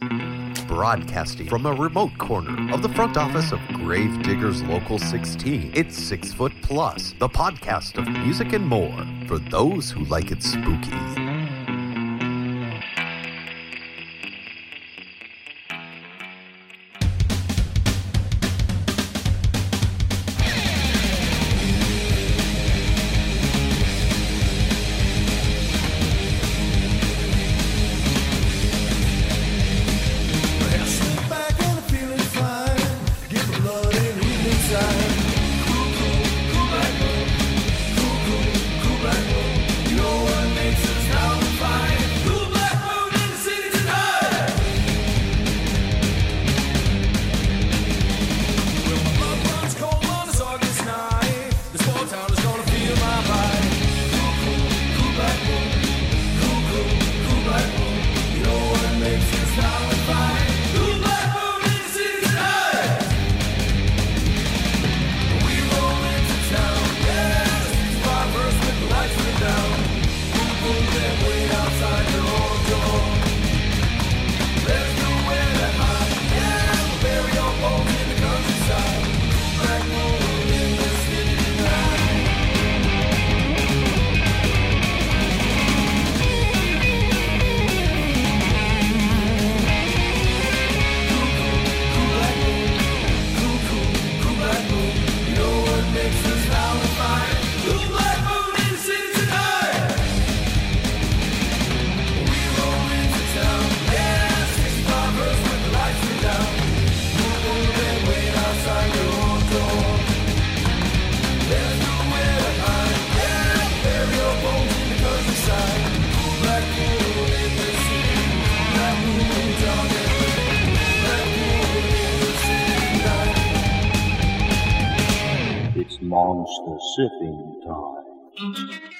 Broadcasting from a remote corner of the front office of Grave Diggers Local 16, it's Six Foot Plus, the podcast of music and more for those who like it spooky. Monster sipping time.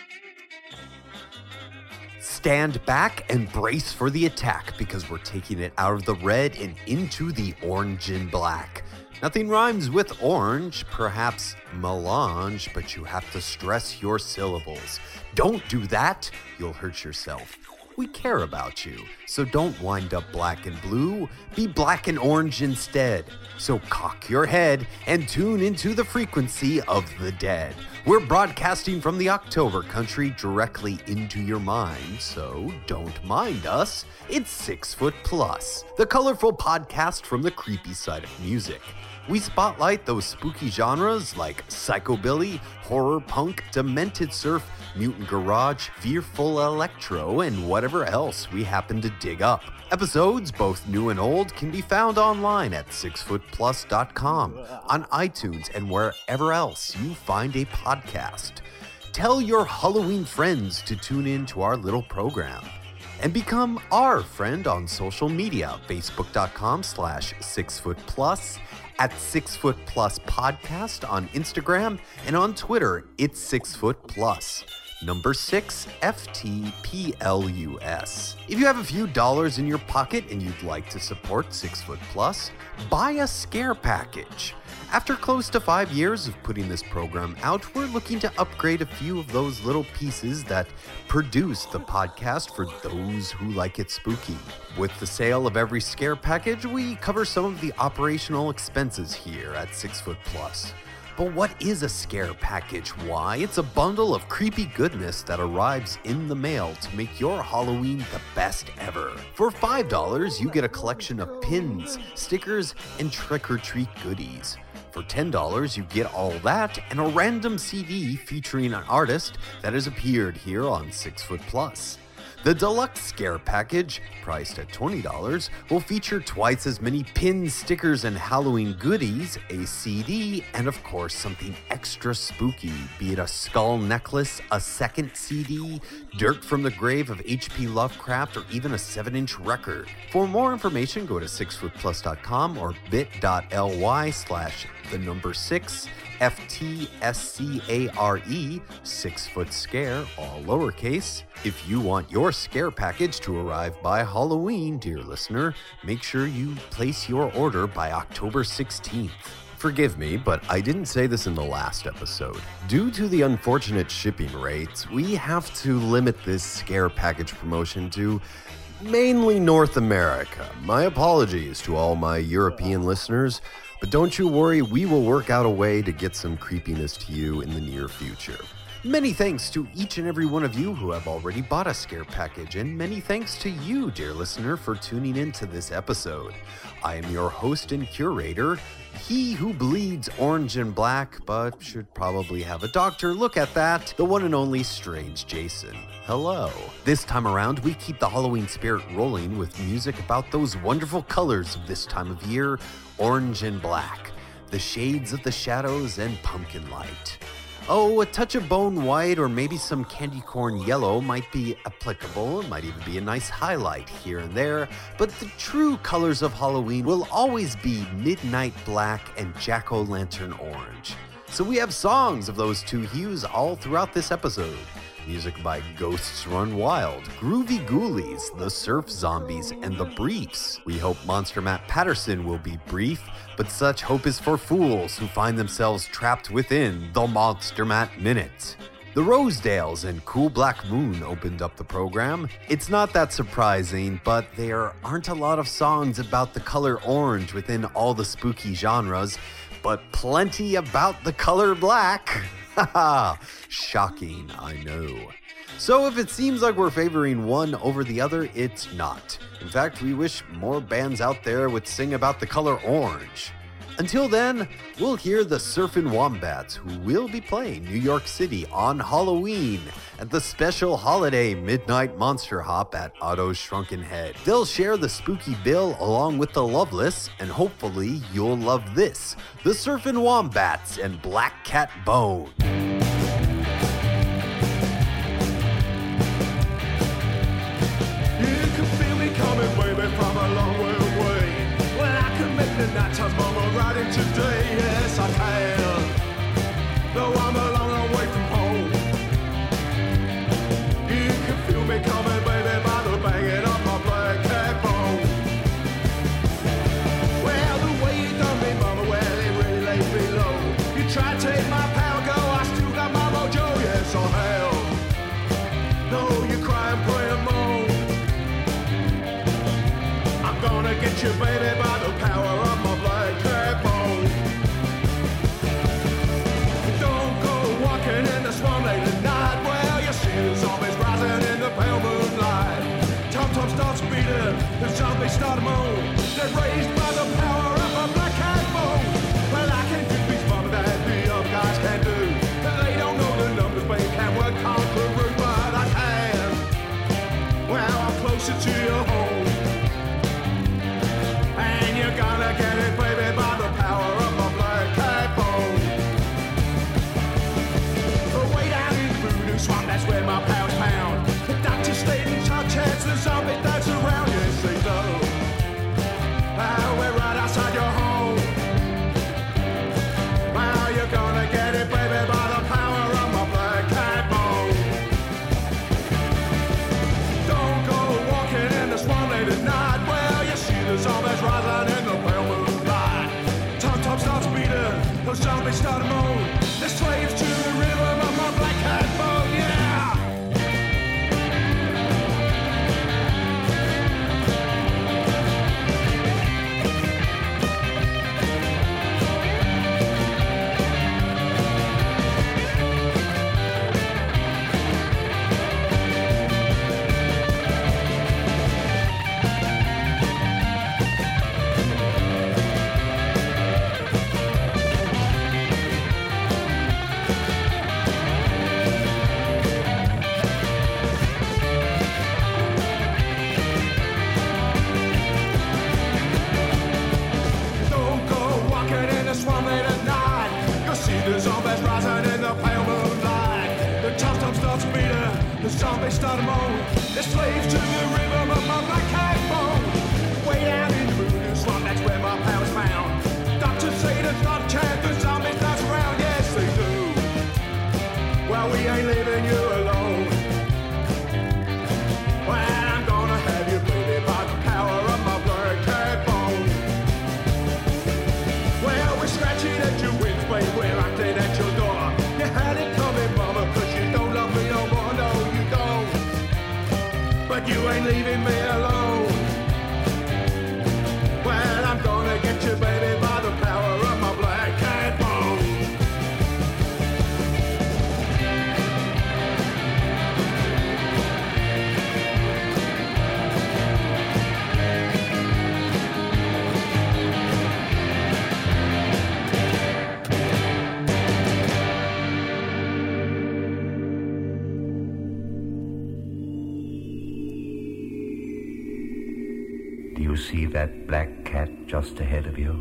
Stand back and brace for the attack because we're taking it out of the red and into the orange and black. Nothing rhymes with orange, perhaps melange, but you have to stress your syllables. Don't do that, you'll hurt yourself. We care about you, so don't wind up black and blue. Be black and orange instead. So cock your head and tune into the frequency of the dead. We're broadcasting from the October country directly into your mind, so don't mind us. It's Six Foot Plus, the colorful podcast from the creepy side of music. We spotlight those spooky genres like psychobilly, horror punk, demented surf, mutant garage, fearful electro, and whatever else we happen to dig up. Episodes, both new and old, can be found online at sixfootplus.com, on iTunes, and wherever else you find a podcast. Tell your Halloween friends to tune in to our little program and become our friend on social media facebook.com slash sixfootplus at Six Foot Plus Podcast on Instagram and on Twitter, it's Six Foot Plus. Number six, FTPLUS. If you have a few dollars in your pocket and you'd like to support Six Foot Plus, buy a scare package. After close to five years of putting this program out, we're looking to upgrade a few of those little pieces that produce the podcast for those who like it spooky. With the sale of every scare package, we cover some of the operational expenses here at Six Foot Plus. But what is a scare package? Why, it's a bundle of creepy goodness that arrives in the mail to make your Halloween the best ever. For $5, you get a collection of pins, stickers, and trick or treat goodies. For $10, you get all that and a random CD featuring an artist that has appeared here on Six Foot Plus. The deluxe scare package, priced at $20, will feature twice as many pins, stickers, and Halloween goodies, a CD, and of course something extra spooky, be it a skull necklace, a second CD, dirt from the grave of H.P. Lovecraft, or even a 7 inch record. For more information, go to sixfootplus.com or bit.ly slash the number 6 F T S C A R E, six foot scare, all lowercase. If you want your scare package to arrive by Halloween, dear listener, make sure you place your order by October 16th. Forgive me, but I didn't say this in the last episode. Due to the unfortunate shipping rates, we have to limit this scare package promotion to mainly North America. My apologies to all my European listeners, but don't you worry, we will work out a way to get some creepiness to you in the near future. Many thanks to each and every one of you who have already bought a scare package, and many thanks to you, dear listener, for tuning in to this episode. I am your host and curator, he who bleeds orange and black, but should probably have a doctor look at that, the one and only Strange Jason. Hello. This time around, we keep the Halloween spirit rolling with music about those wonderful colors of this time of year orange and black, the shades of the shadows, and pumpkin light. Oh, a touch of bone white or maybe some candy corn yellow might be applicable. It might even be a nice highlight here and there. But the true colors of Halloween will always be midnight black and jack o' lantern orange. So we have songs of those two hues all throughout this episode. Music by Ghosts Run Wild, Groovy Ghoulies, The Surf Zombies, and The Briefs. We hope Monster Matt Patterson will be brief, but such hope is for fools who find themselves trapped within the Monster Matt Minute. The Rosedales and Cool Black Moon opened up the program. It's not that surprising, but there aren't a lot of songs about the color orange within all the spooky genres, but plenty about the color black. Haha, shocking, I know. So if it seems like we're favoring one over the other, it's not. In fact, we wish more bands out there would sing about the color orange. Until then, we'll hear the Surfin' Wombats, who will be playing New York City on Halloween at the special holiday Midnight Monster Hop at Otto's Shrunken Head. They'll share the spooky bill along with the Loveless, and hopefully you'll love this the Surfin' Wombats and Black Cat Bone. They're raised by the power of my black bone. Well, I can do these mama that the other guys can do. They don't know the numbers, but can work conqueror, but I can. Well, I'm closer to your those to moan. The slaves to the just ahead of you.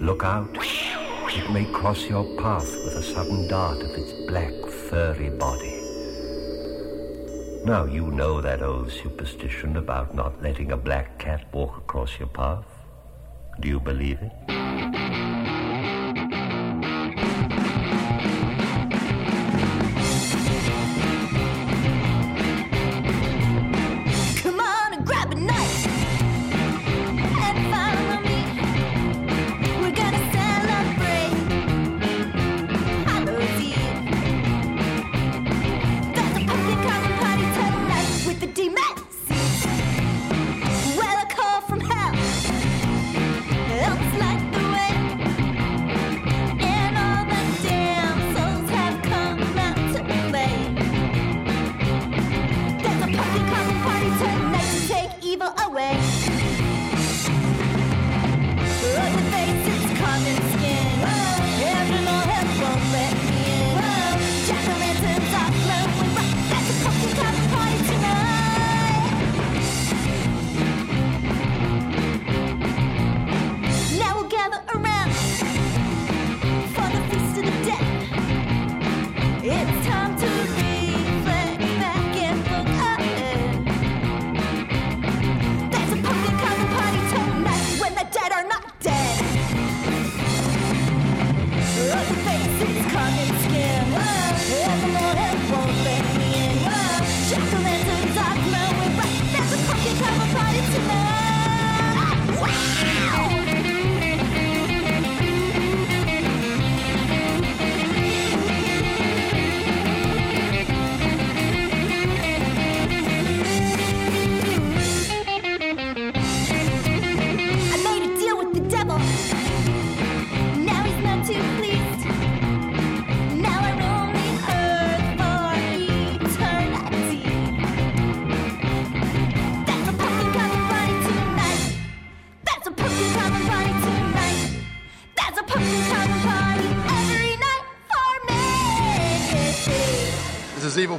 Look out. It may cross your path with a sudden dart of its black, furry body. Now, you know that old superstition about not letting a black cat walk across your path. Do you believe it?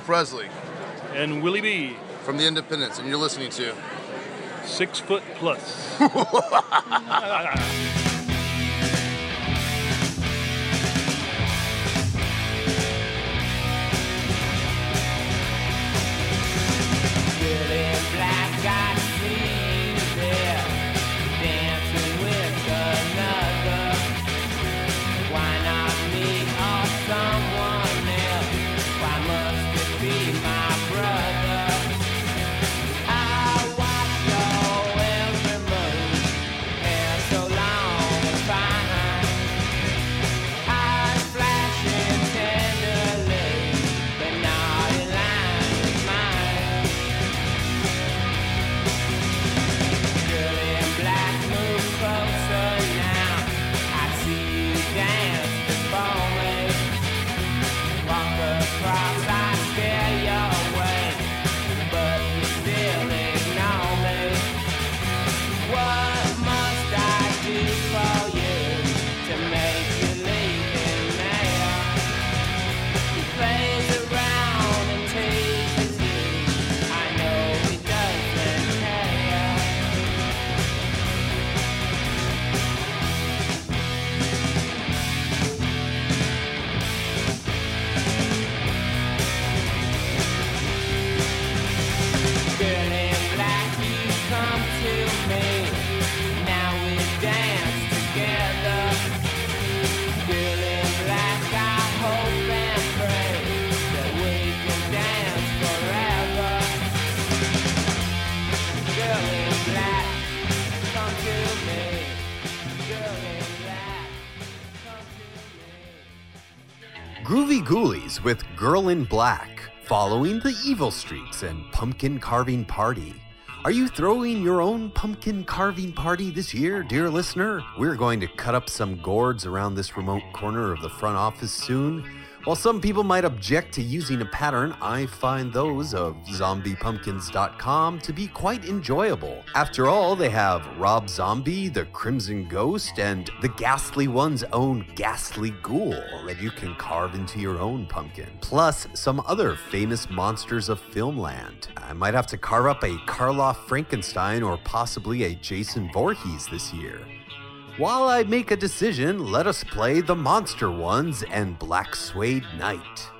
Presley. And Willie B. From The Independents, and you're listening to Six Foot Plus. With Girl in Black, following the Evil Streaks and Pumpkin Carving Party. Are you throwing your own pumpkin carving party this year, dear listener? We're going to cut up some gourds around this remote corner of the front office soon while some people might object to using a pattern, I find those of zombiepumpkins.com to be quite enjoyable. After all, they have Rob Zombie, the Crimson Ghost, and the Ghastly One's own Ghastly Ghoul that you can carve into your own pumpkin. Plus, some other famous monsters of filmland. I might have to carve up a Karloff Frankenstein or possibly a Jason Voorhees this year. While I make a decision, let us play the Monster Ones and Black Suede Knight.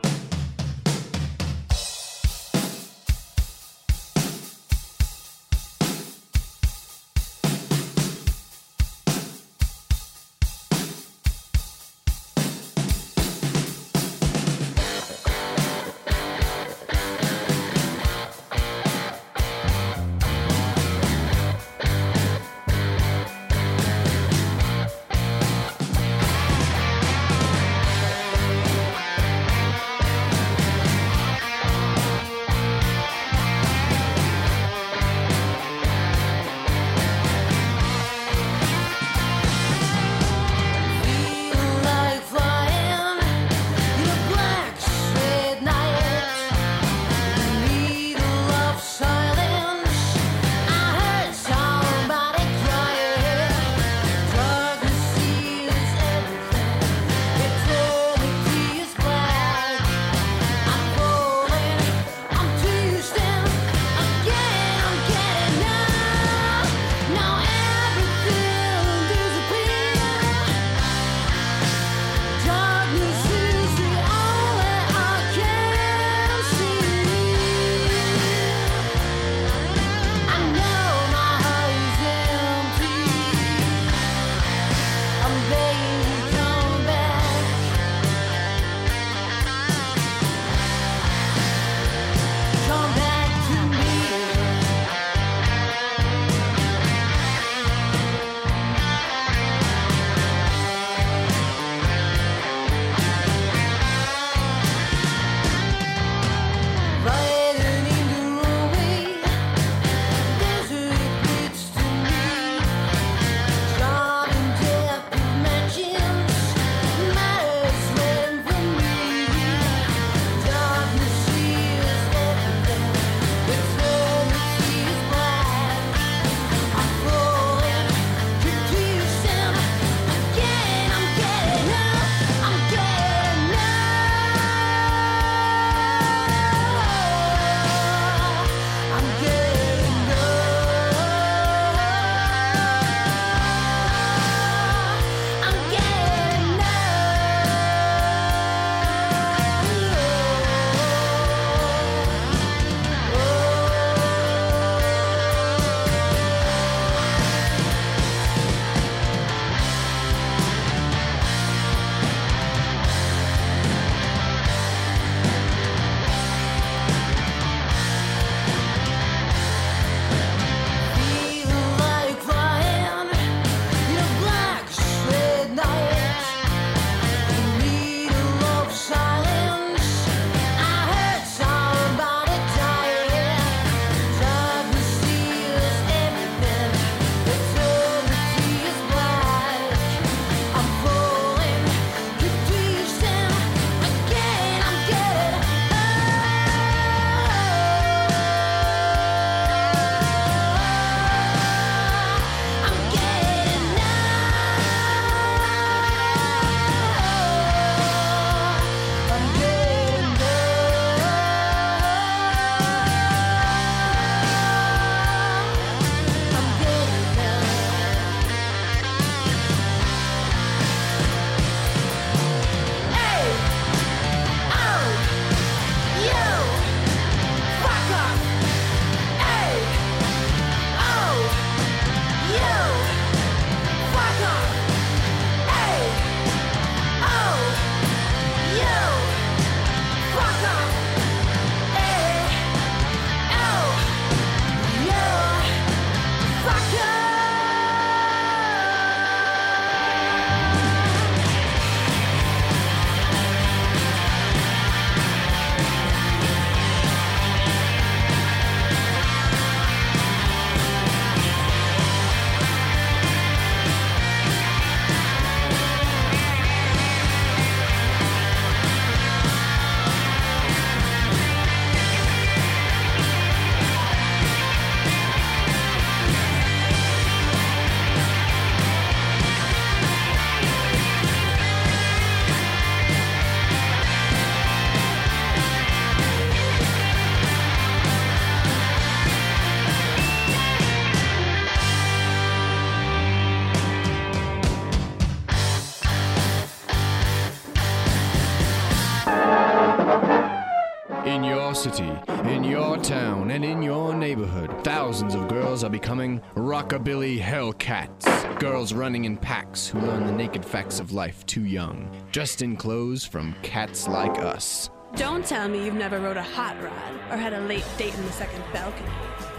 Town and in your neighborhood, thousands of girls are becoming rockabilly hellcats. Girls running in packs who learn the naked facts of life too young, dressed in clothes from cats like us. Don't tell me you've never rode a hot rod or had a late date in the second balcony.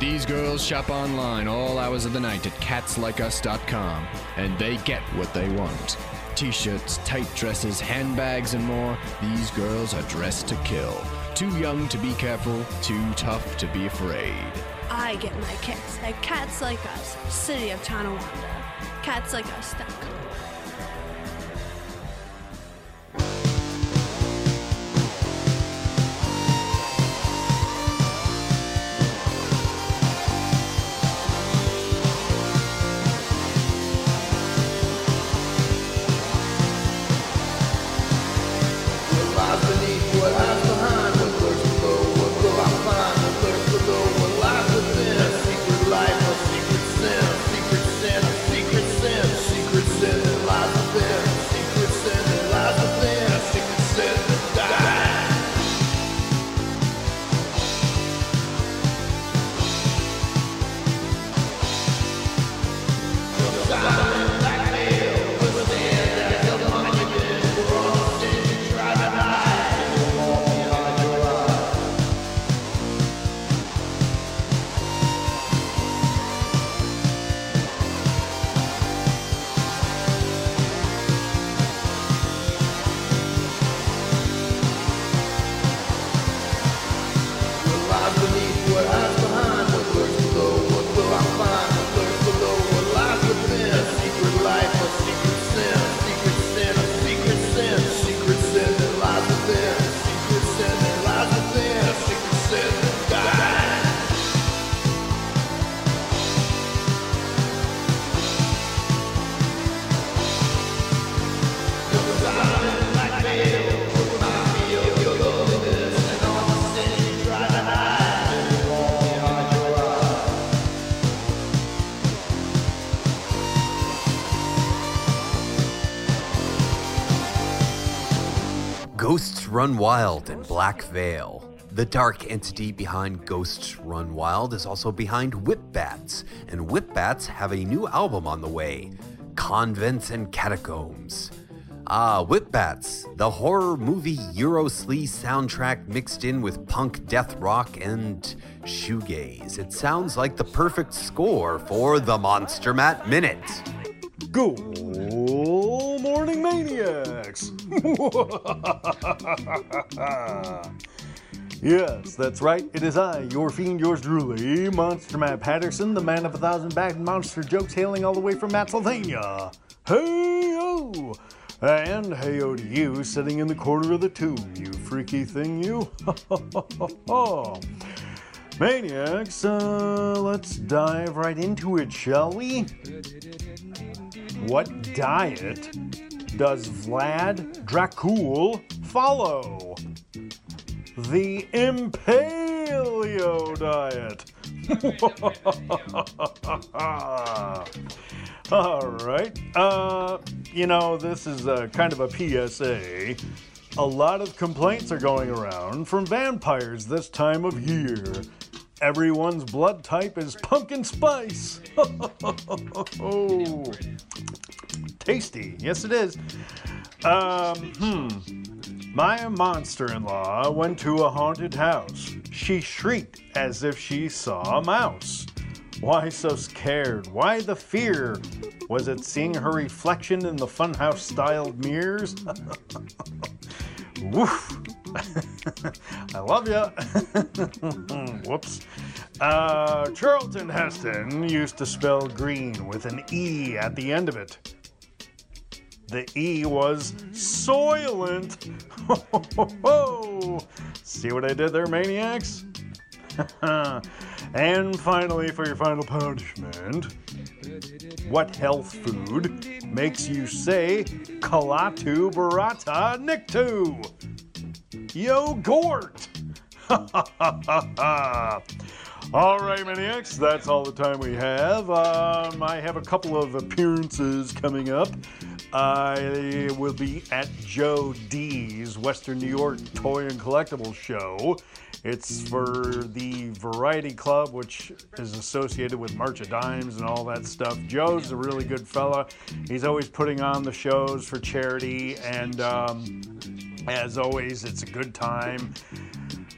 These girls shop online all hours of the night at catslikeus.com, and they get what they want. T shirts, tight dresses, handbags, and more. These girls are dressed to kill. Too young to be careful, too tough to be afraid. I get my kicks at Cats Like Us, City of Tonawanda. CatsLikeUs.com. Ghosts Run Wild and Black Veil. The dark entity behind Ghosts Run Wild is also behind Whipbats, and Whipbats have a new album on the way Convents and Catacombs. Ah, Whipbats, the horror movie Eurosleaze soundtrack mixed in with punk death rock and shoegaze. It sounds like the perfect score for the Monster Matt Minute. Good morning, maniacs! yes, that's right. It is I, your fiend, yours truly, Monster Matt Patterson, the man of a thousand bad monster jokes, hailing all the way from Pennsylvania. Hey oh! And hey to you, sitting in the corner of the tomb, you freaky thing, you. Maniacs, uh, let's dive right into it, shall we? What diet does Vlad Dracul follow? The Impaleo diet. All right. Uh, you know, this is a kind of a PSA. A lot of complaints are going around from vampires this time of year. Everyone's blood type is pumpkin spice. oh, tasty. Yes, it is. Um, hmm. My monster in law went to a haunted house. She shrieked as if she saw a mouse. Why so scared? Why the fear? Was it seeing her reflection in the funhouse styled mirrors? Woof. I love ya. Whoops. Uh, Charlton Heston used to spell green with an E at the end of it. The E was soylent. See what I did there, maniacs? and finally, for your final punishment, what health food makes you say Klaatu Barada Nikto? Yogurt! all right, Maniacs, that's all the time we have. Um, I have a couple of appearances coming up. I will be at Joe D's Western New York Toy and Collectibles Show It's for the Variety Club, which is associated with March of Dimes and all that stuff. Joe's a really good fella. He's always putting on the shows for charity, and um, as always, it's a good time.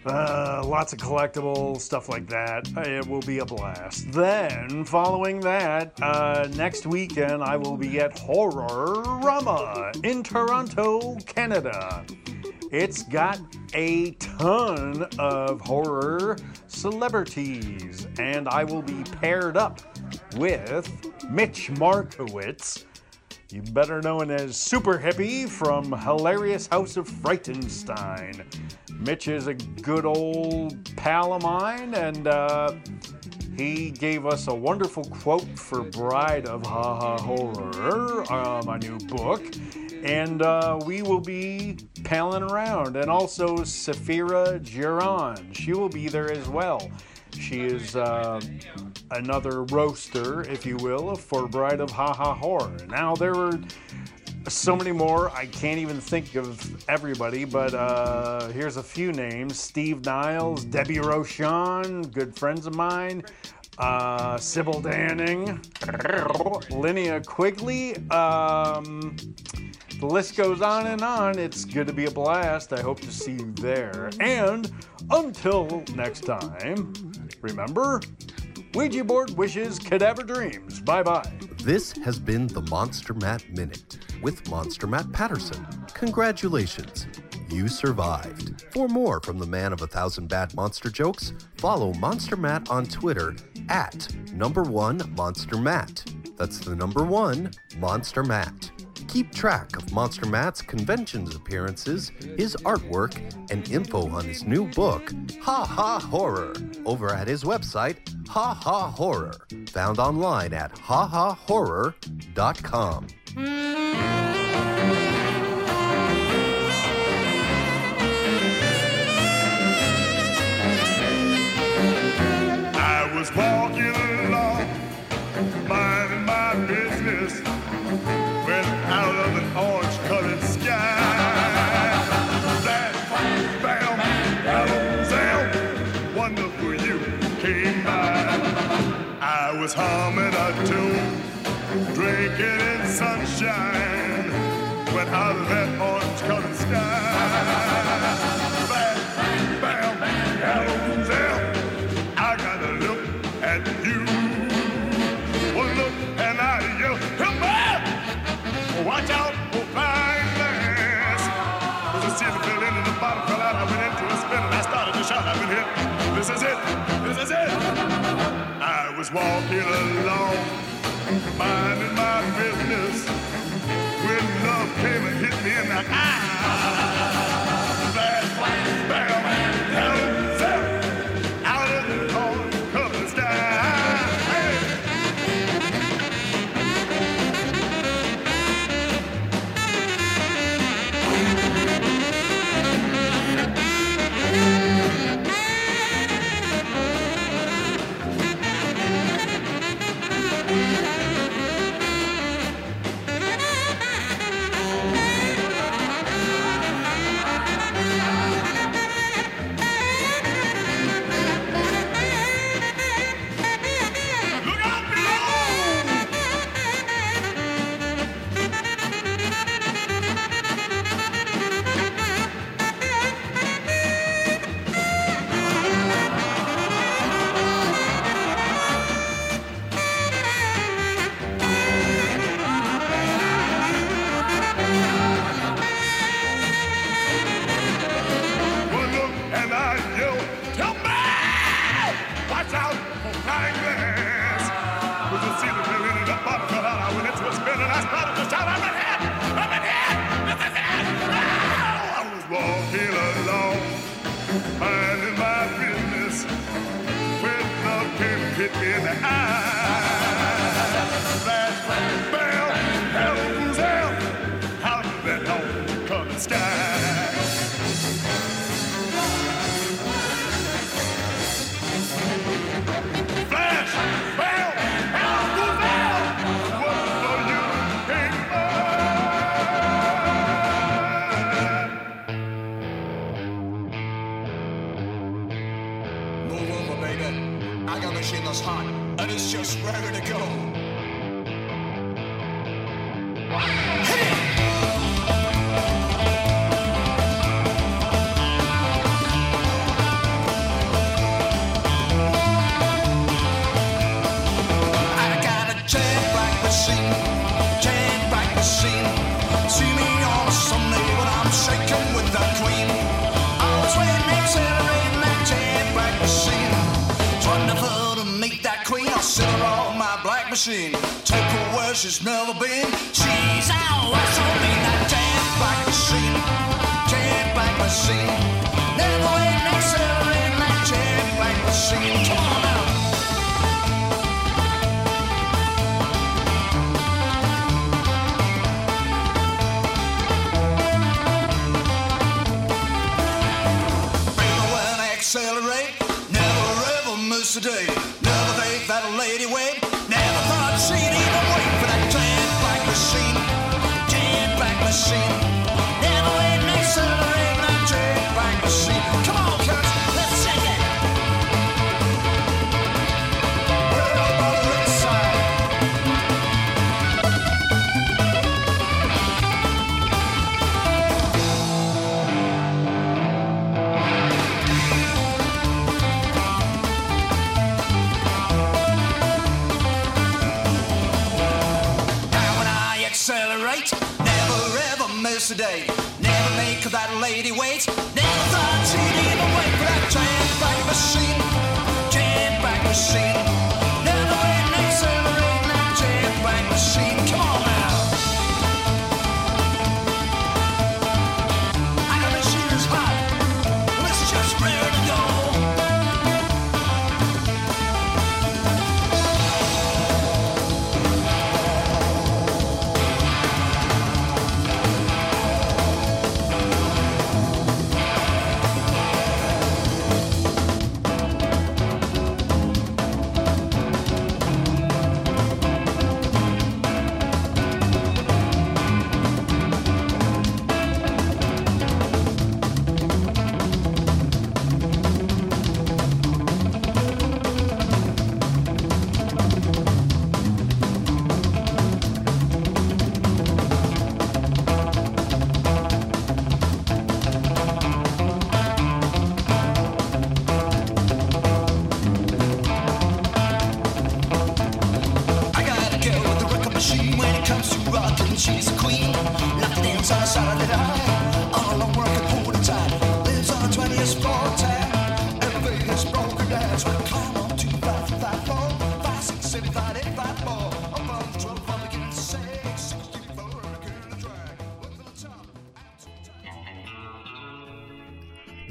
Uh, lots of collectibles, stuff like that. It will be a blast. Then, following that, uh, next weekend I will be at Horror Rama in Toronto, Canada. It's got a ton of horror celebrities, and I will be paired up with Mitch Markowitz. You better known as Super Hippie from Hilarious House of Frightenstein. Mitch is a good old pal of mine, and uh, he gave us a wonderful quote for Bride of Ha Ha Horror, uh, my new book. And uh, we will be palling around. And also Safira Giron. She will be there as well. She is uh, another roaster, if you will, for Bride of Ha Ha Horror. Now, there were so many more. I can't even think of everybody, but uh, here's a few names Steve Niles, Debbie Rochon, good friends of mine. Uh, Sybil Danning, Linnea Quigley. Um, the list goes on and on. It's good to be a blast. I hope to see you there. And until next time, remember Ouija board wishes, cadaver dreams. Bye bye. This has been the Monster Matt Minute with Monster Matt Patterson. Congratulations, you survived. For more from the man of a thousand bad monster jokes, follow Monster Matt on Twitter at number one Monster Matt. That's the number one Monster Matt. Keep track of Monster Matt's conventions appearances, his artwork, and info on his new book, Ha Ha Horror, over at his website, Ha Ha Horror, found online at hahahorror.com. I was walking along, minding my business, when out of an orange-colored sky, that bam, bam, wonderful you came by. I was humming a tune, drinking in sunshine, when out of that orange-colored sky, bam, bam, sound. I gotta look at you. One look and I yell, come back! Watch out for flying glass. There's a ceiling fell in and the bottom fell out. I went into a spin and I started to shout. I've been. This is it. This is it. I was walking along, minding my business, when love came and hit me in the eye. With the ceiling in and the bottom fell out. I went into a spin and I started to shout, I'm in machine. Take her where she's never been. She's on me that jet black machine, jet black machine. Never waiting, accelerating that jet black machine. Come on now.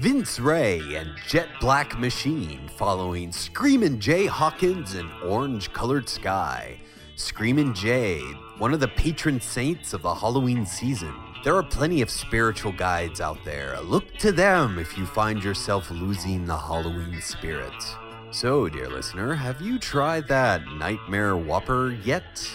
Vince Ray and Jet Black Machine following Screamin' Jay Hawkins and Orange Colored Sky. Screamin' Jay, one of the patron saints of the Halloween season. There are plenty of spiritual guides out there. Look to them if you find yourself losing the Halloween spirit. So, dear listener, have you tried that Nightmare Whopper yet?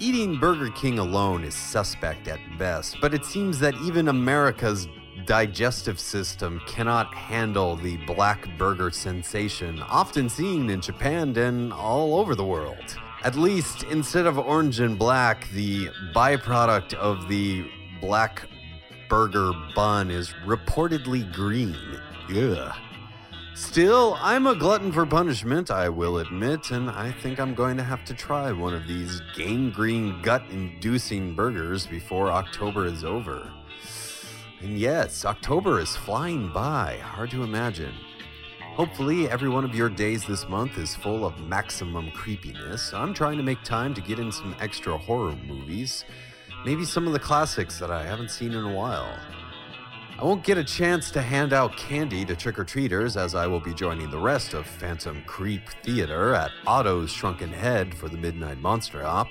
Eating Burger King alone is suspect at best, but it seems that even America's digestive system cannot handle the black burger sensation often seen in Japan and all over the world. At least, instead of orange and black, the byproduct of the black burger bun is reportedly green. Ugh. Still, I'm a glutton for punishment, I will admit, and I think I'm going to have to try one of these gangrene gut inducing burgers before October is over. And yes, October is flying by, hard to imagine. Hopefully, every one of your days this month is full of maximum creepiness. I'm trying to make time to get in some extra horror movies, maybe some of the classics that I haven't seen in a while. I won't get a chance to hand out candy to trick or treaters as I will be joining the rest of Phantom Creep Theater at Otto's Shrunken Head for the Midnight Monster Hop.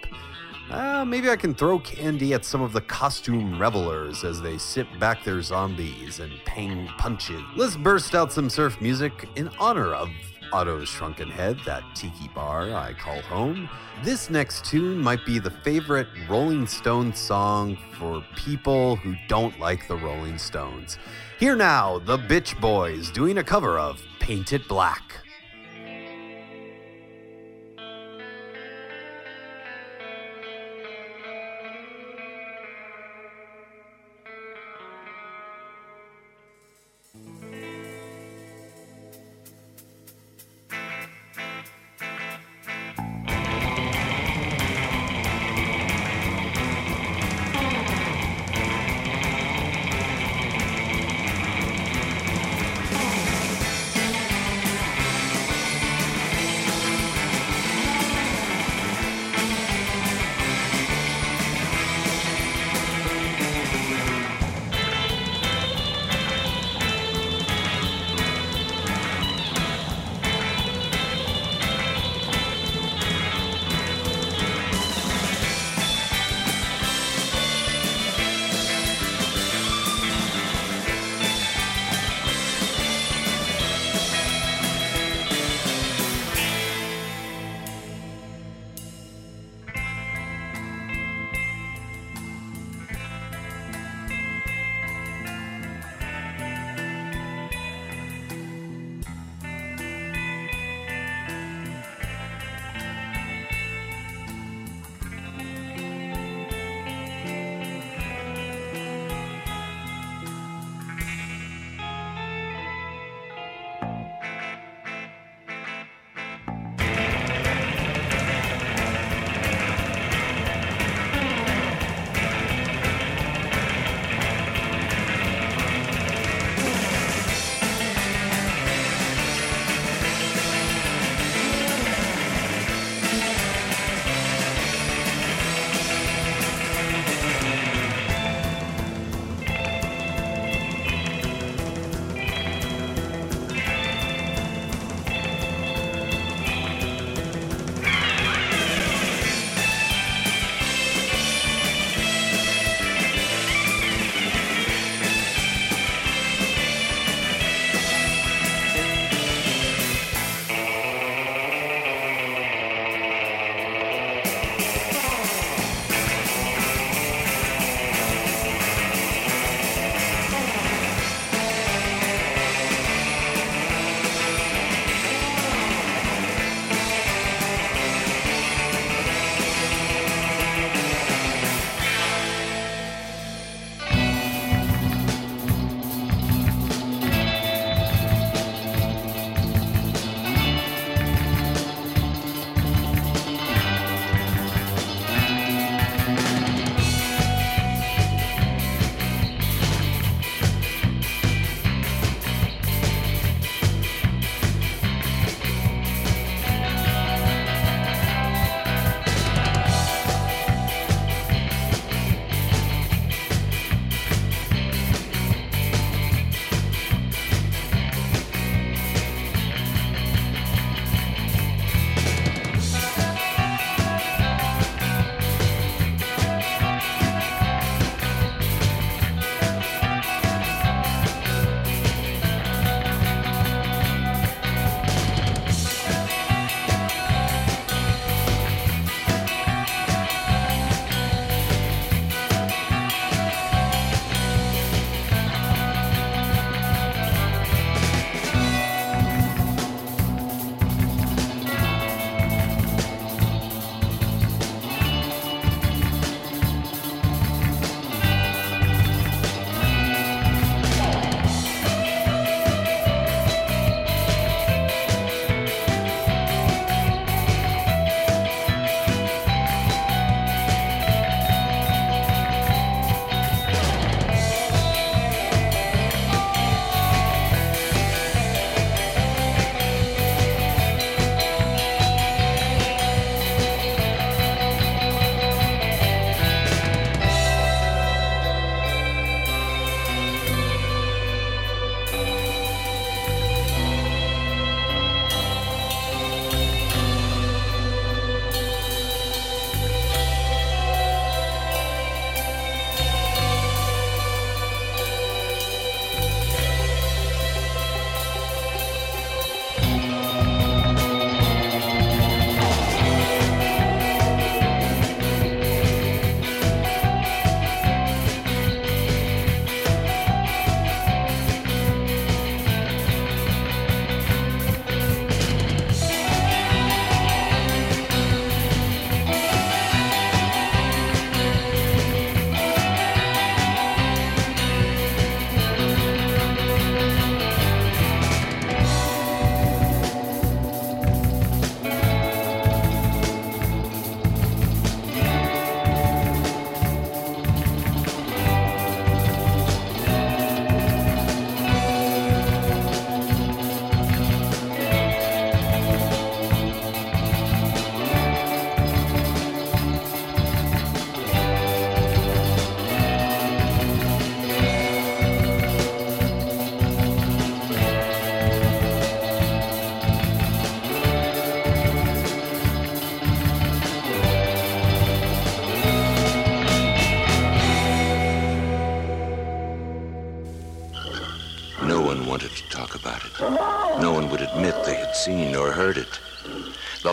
Uh, maybe I can throw candy at some of the costume revelers as they sit back their zombies and pang punches. Let's burst out some surf music in honor of Otto's Shrunken Head, that tiki bar I call home. This next tune might be the favorite Rolling Stones song for people who don't like the Rolling Stones. Here now, the Bitch Boys doing a cover of Paint It Black.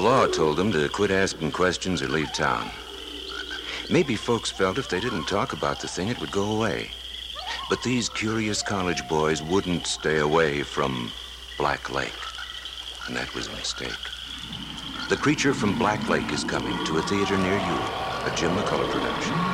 Law told them to quit asking questions or leave town. Maybe folks felt if they didn't talk about the thing, it would go away. But these curious college boys wouldn't stay away from Black Lake. And that was a mistake. The Creature from Black Lake is coming to a theater near you, a Jim McCullough production.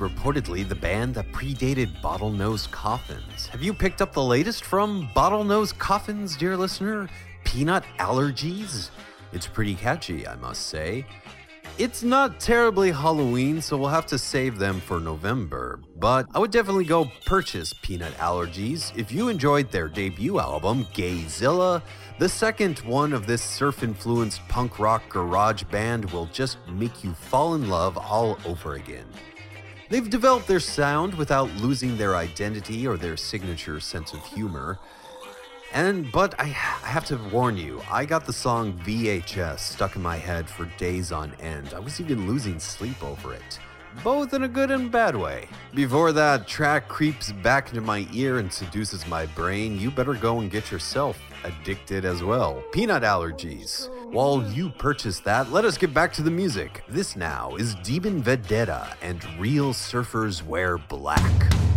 Reportedly the band that predated Bottlenose Coffins. Have you picked up the latest from Bottlenose Coffins, dear listener? Peanut allergies? It's pretty catchy, I must say. It's not terribly Halloween, so we'll have to save them for November. But I would definitely go purchase Peanut Allergies if you enjoyed their debut album, Gayzilla. The second one of this surf influenced punk rock garage band will just make you fall in love all over again. They've developed their sound without losing their identity or their signature sense of humor. And but I, I have to warn you, I got the song VHS stuck in my head for days on end. I was even losing sleep over it. Both in a good and bad way. Before that track creeps back into my ear and seduces my brain, you better go and get yourself addicted as well. Peanut allergies. While you purchase that, let us get back to the music. This now is Demon Vendetta and Real Surfers Wear Black.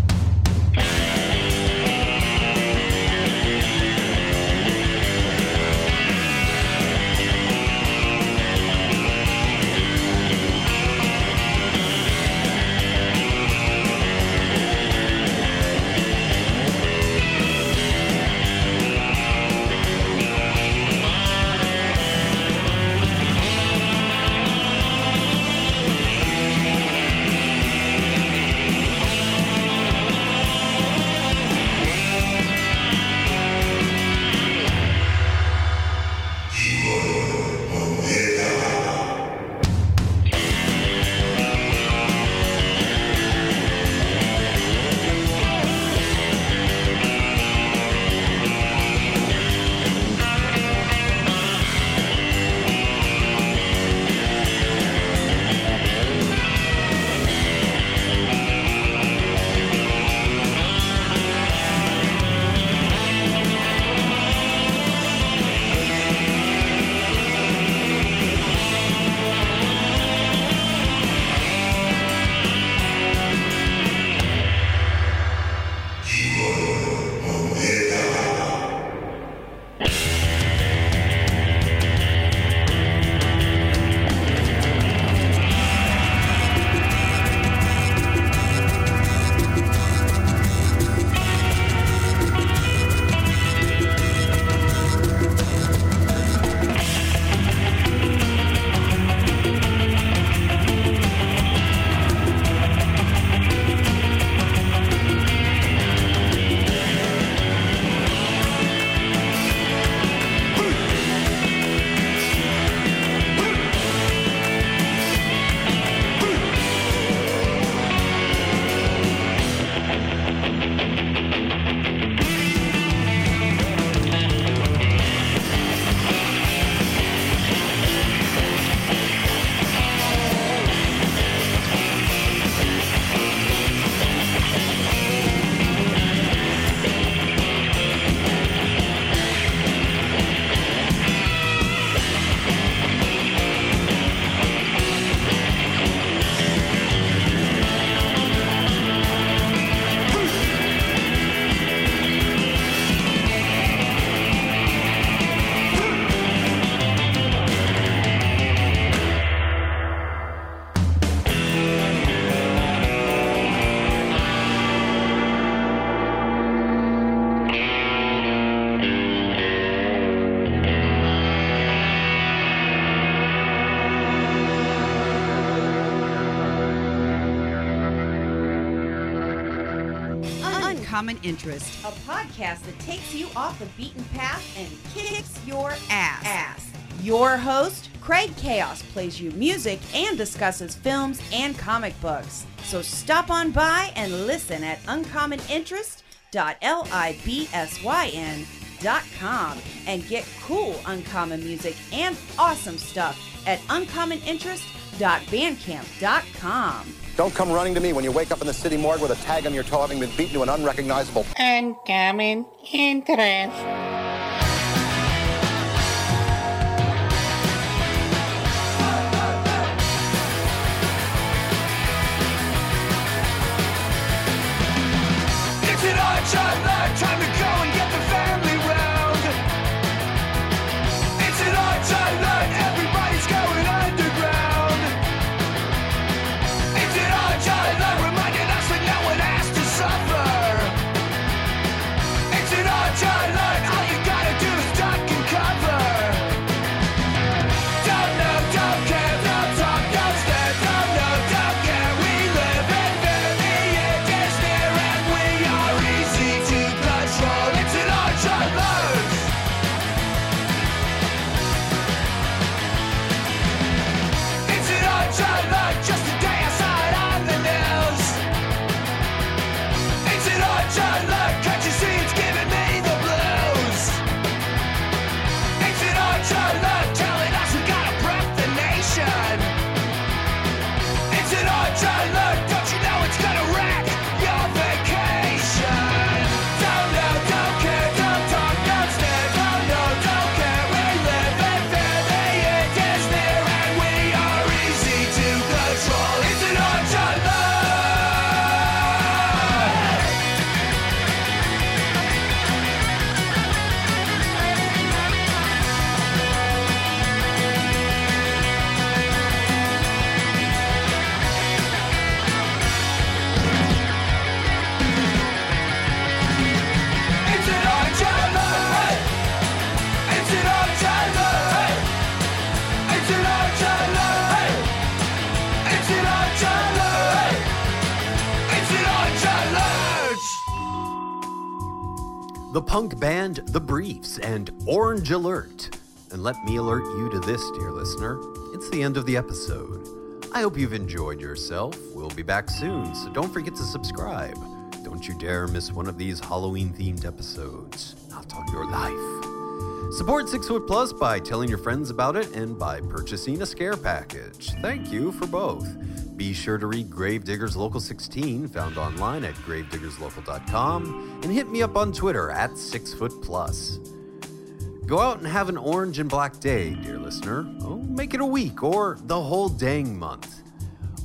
Uncommon Interest, a podcast that takes you off the beaten path and kicks your ass. ass. Your host, Craig Chaos, plays you music and discusses films and comic books. So stop on by and listen at uncommoninterest.libsyn.com and get cool uncommon music and awesome stuff at uncommoninterest.bandcamp.com. Don't come running to me when you wake up in the city morgue with a tag on your toe having been beaten to an unrecognizable. Uncommon interest. The Briefs and Orange Alert. And let me alert you to this, dear listener. It's the end of the episode. I hope you've enjoyed yourself. We'll be back soon, so don't forget to subscribe. Don't you dare miss one of these Halloween themed episodes, not on your life. Support Six Foot Plus by telling your friends about it and by purchasing a scare package. Thank you for both. Be sure to read Gravediggers Local 16, found online at gravediggerslocal.com, and hit me up on Twitter at Six Foot Plus. Go out and have an orange and black day, dear listener. Oh, make it a week or the whole dang month.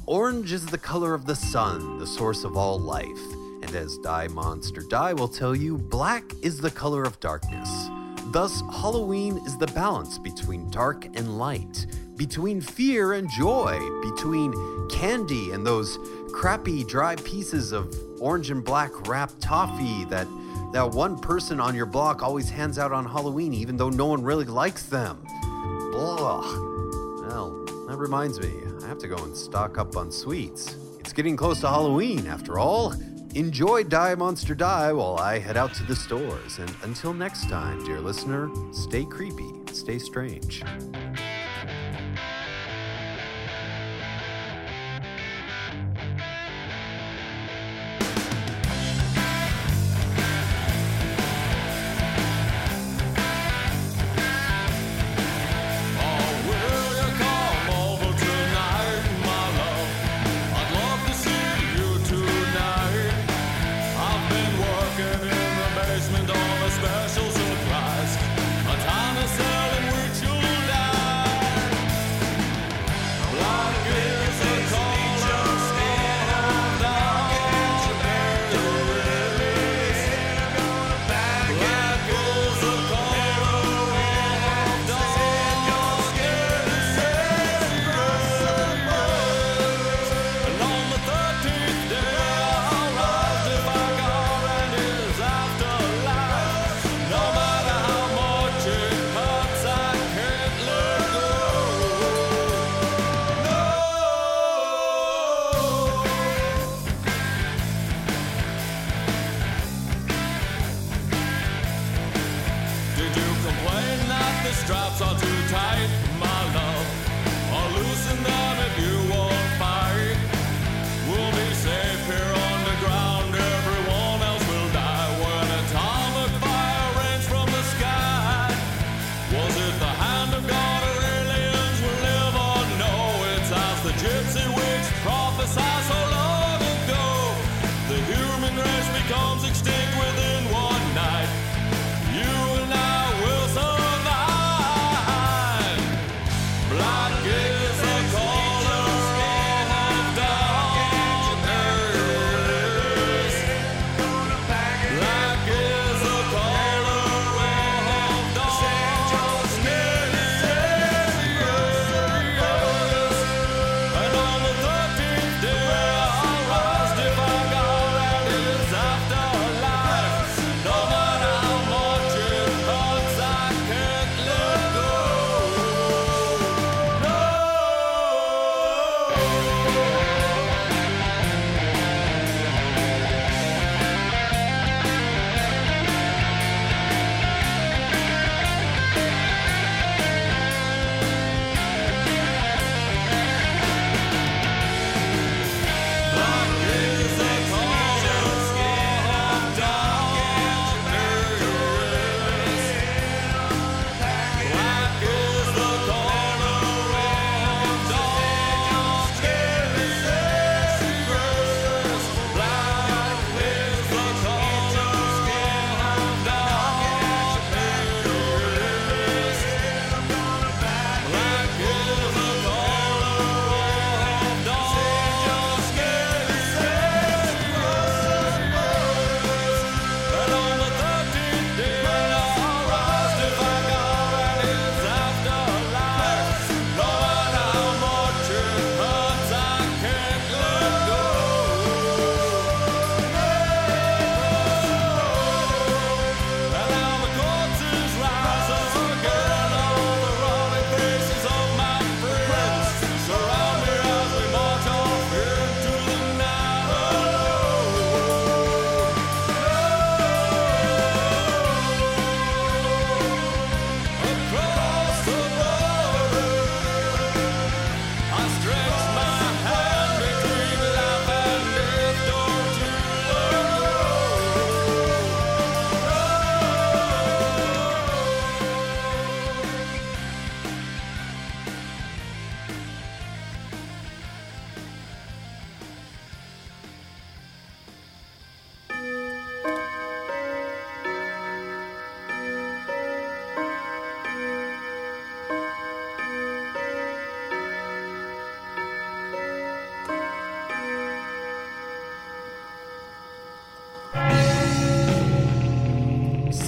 Orange is the color of the sun, the source of all life. And as Die Monster Die will tell you, black is the color of darkness. Thus, Halloween is the balance between dark and light, between fear and joy, between candy and those crappy dry pieces of orange and black wrapped toffee that that one person on your block always hands out on Halloween, even though no one really likes them. Blah. Well, that reminds me, I have to go and stock up on sweets. It's getting close to Halloween, after all. Enjoy Die Monster Die while I head out to the stores. And until next time, dear listener, stay creepy, stay strange.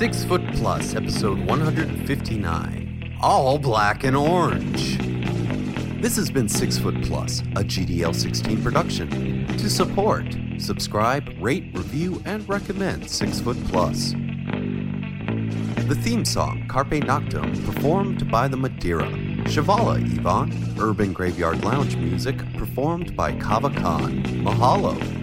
Six Foot Plus, episode 159. All black and orange. This has been Six Foot Plus, a GDL 16 production. To support, subscribe, rate, review, and recommend Six Foot Plus. The theme song, Carpe Noctem, performed by the Madeira. Shivala Ivan, Urban Graveyard Lounge music, performed by Kava Kon. Mahalo.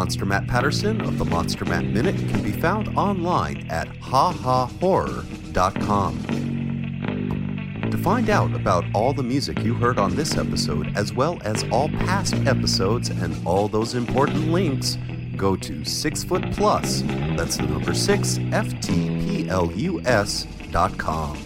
Monster Matt Patterson of the Monster Matt Minute can be found online at hahahorror.com. To find out about all the music you heard on this episode, as well as all past episodes and all those important links, go to Six Foot Plus. That's the number six, F T P L U S dot com.